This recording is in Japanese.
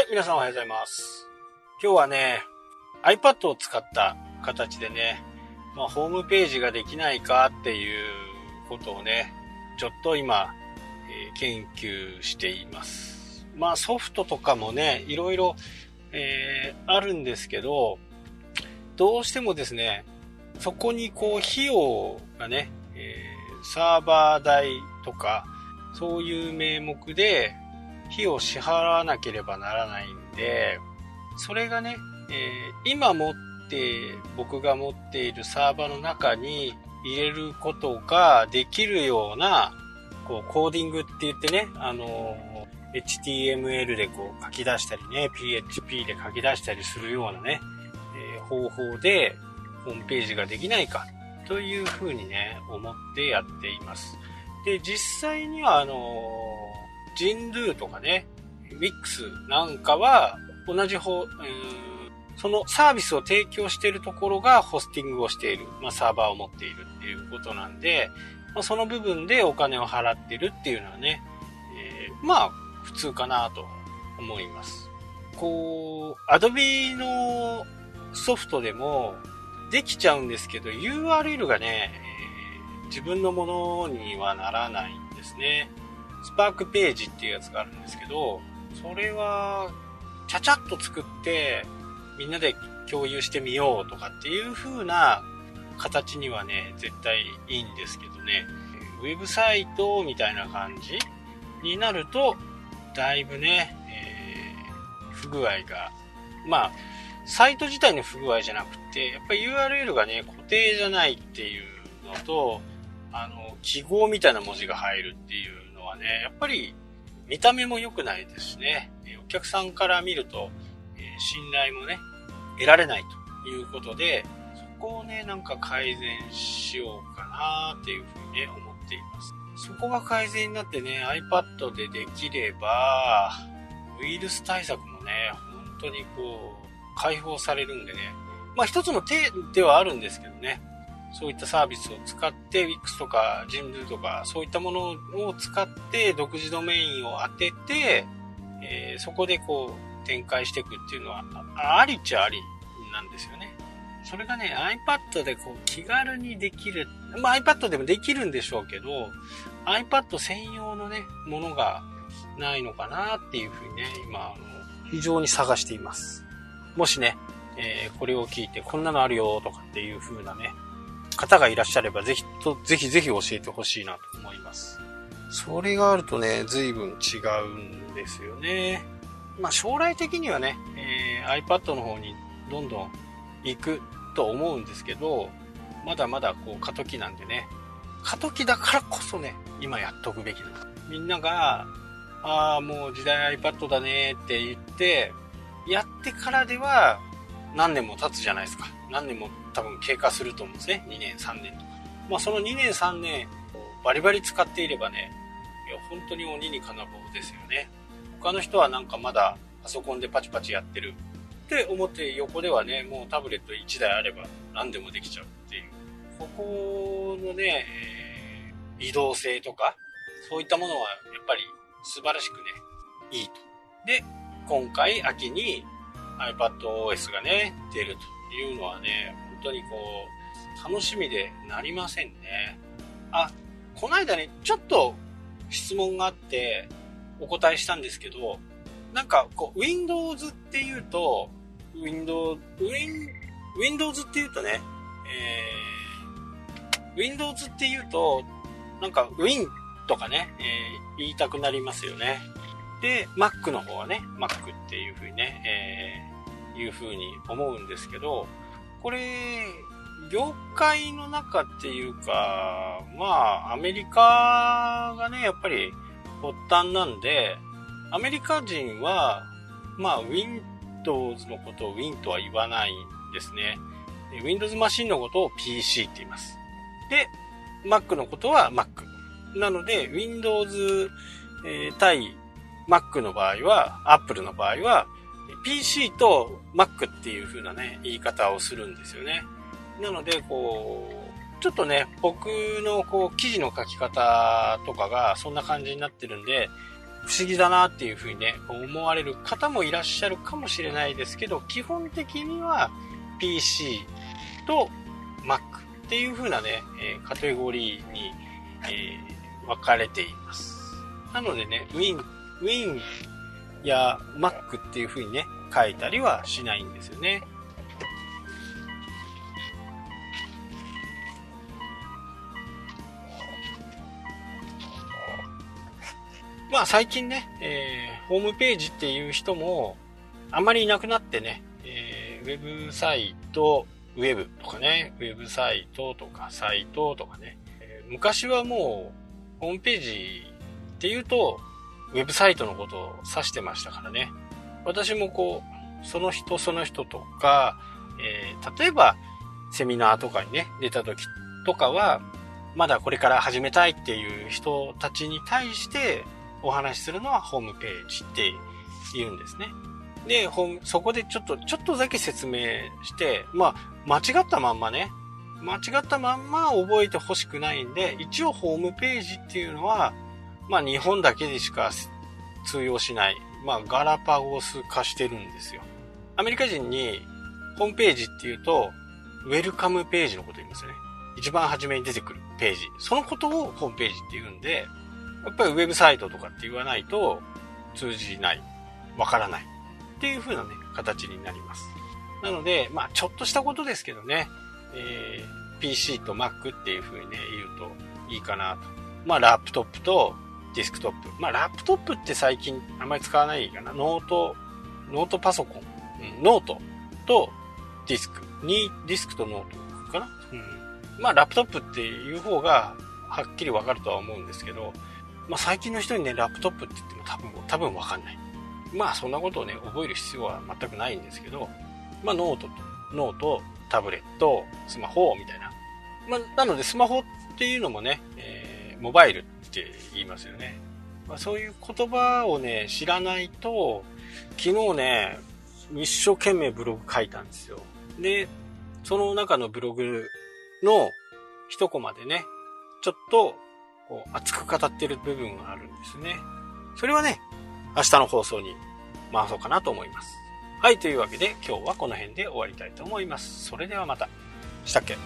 はい、皆さんおはようございます。今日はね、iPad を使った形でね、まあ、ホームページができないかっていうことをね、ちょっと今、えー研究しています。まあソフトとかもね、いろいろ、えーあるんですけど、どうしてもですね、そこにこう費用がね、えーサーバー代とか、そういう名目で費を支払わなければならないんで、それがね、えー今持って、僕が持っているサーバーの中に入れることができるような、こう、コーディングって言ってね、あのー HTML でこう書き出したりね、PHP で書き出したりするようなね、えー方法でホームページができないかというふうにね、思ってやっています。で、実際にはあのー、ジンドゥとかね、Wix なんかは同じ方、そのサービスを提供しているところがホスティングをしている、まあ、サーバーを持っているっていうことなんで、まあ、その部分でお金を払ってるっていうのはね、えーまあ普通かなと思います。こう、Adobe のソフトでもできちゃうんですけど、URL がね、えー自分のものにはならないんですね。スパークページっていうやつがあるんですけど、それは、ちゃちゃっと作って、みんなで共有してみようとかっていう風な形にはね、絶対いいんですけどね、ウェブサイトみたいな感じになると、だいぶね、えー不具合が、まあ、サイト自体の不具合じゃなくて、やっぱり URL がね、固定じゃないっていうのと、あの、記号みたいな文字が入るっていうはね、やっぱり見た目も良くないですしね、お客さんから見ると、え信頼もね、得られないということで、そこをね、なんか改善しようかなっていうふうにね、思っています。そこが改善になってね、iPad でできれば、ウイルス対策もね、本当にこう、解放されるんでね、まあ一つの手ではあるんですけどね、そういったサービスを使って、Wix とか Jimdo とか、そういったものを使って、独自ドメインを当てて、えーそこでこう、展開していくっていうのは、ありっちゃありなんですよね。それがね、iPad でこう気軽にできる。まあ iPad でもできるんでしょうけど、iPad 専用のね、ものがないのかなっていうふうにね、今、あの非常に探しています。もしね、えーこれを聞いてこんなのあるよとかっていう風なね、方がいらっしゃればぜひと、ぜひぜひ教えてほしいなと思います。それがあるとね、随分違うんですよね。まあ将来的にはね、えー iPad の方にどんどん行くと思うんですけど、まだまだこう過渡期なんでね、過渡期だからこそね、今やっとくべきだ。みんなが、ああ、もう時代 iPad だねって言って、やってからでは何年も経つじゃないですか。何年も多分経過すると思うんですね。2年、3年とか。まあその2年、3年、バリバリ使っていればね、いや、本当に鬼に金棒ですよね。他の人はなんかまだパソコンでパチパチやってるって思って横ではね、もうタブレット1台あれば何でもできちゃうっていう。ここのね、えー移動性とか、そういったものはやっぱり素晴らしくね、いいと。で、今回秋に iPadOS がね、出るというのはね、本当にこう、楽しみでなりませんね。あ、この間ね、ちょっと質問があってお答えしたんですけど、なんかこう、Windows っていうと、Windows、Windows っていうとね、えー、Windows っていうと、なんか Win とかね、えー言いたくなりますよね。で、Mac の方はね、Mac っていう風にね、えーいう風に思うんですけど、これ、業界の中っていうか、まあ、アメリカがね、やっぱり発端なんで、アメリカ人は、まあ、Windows のことを Win とは言わないんですね。Windows マシンのことを PC って言います。で、Mac のことは Mac。なので、Windows、えー対 Mac の場合は、Apple の場合は、PC と Mac っていう風なね、言い方をするんですよね。なので、こう、ちょっとね、僕のこう、記事の書き方とかがそんな感じになってるんで、不思議だなっていうふうにね、思われる方もいらっしゃるかもしれないですけど、基本的には PC と Mac っていう風なね、カテゴリーに、えー、分かれています。なのでね、Win、Win や Mac っていう風にね、書いたりはしないんですよね。まあ最近ね、えー、ホームページっていう人もあまりいなくなってね、えー、ウェブサイト、ウェブとかね、ウェブサイトとかサイトとかね、えー、昔はもうホームページっていうと、ウェブサイトのことを指してましたからね。私もこう、その人その人とか、えー、例えばセミナーとかにね、出た時とかは、まだこれから始めたいっていう人たちに対してお話しするのはホームページって言うんですね。で、そこでちょっと、ちょっとだけ説明して、まあ、間違ったまんまね、間違ったまんま覚えてほしくないんで、一応ホームページっていうのは、まあ日本だけでしか通用しない、まあガラパゴス化してるんですよ。アメリカ人にホームページっていうと、ウェルカムページのこと言いますよね。一番初めに出てくるページ。そのことをホームページって言うんで、やっぱりウェブサイトとかって言わないと通じない、わからないっていう風なね、形になります。なので、まあちょっとしたことですけどね、えー、PC と Mac っていう風にね、言うといいかなと。まあラップトップとディスクトップ。まあラップトップって最近あんまり使わないかな。ノート、ノートパソコン。うん、ノートとディスク。にディスクとノートかな。うん。まあラップトップっていう方がはっきりわかるとは思うんですけど、まあ、最近の人にね、ラップトップって言っても多分、多分わかんない。まあ、そんなことをね、覚える必要は全くないんですけど、まあ、ノートと、ノート、タブレット、スマホみたいな。まあ、なので、スマホっていうのもね、えー、モバイルって言いますよね。まあ、そういう言葉をね、知らないと、昨日ね、一生懸命ブログ書いたんですよ。で、その中のブログの一コマでね、ちょっとこう熱く語ってる部分があるんですね。それはね、明日の放送に回そうかなと思います。はい、というわけで今日はこの辺で終わりたいと思います。それではまた。したっけ？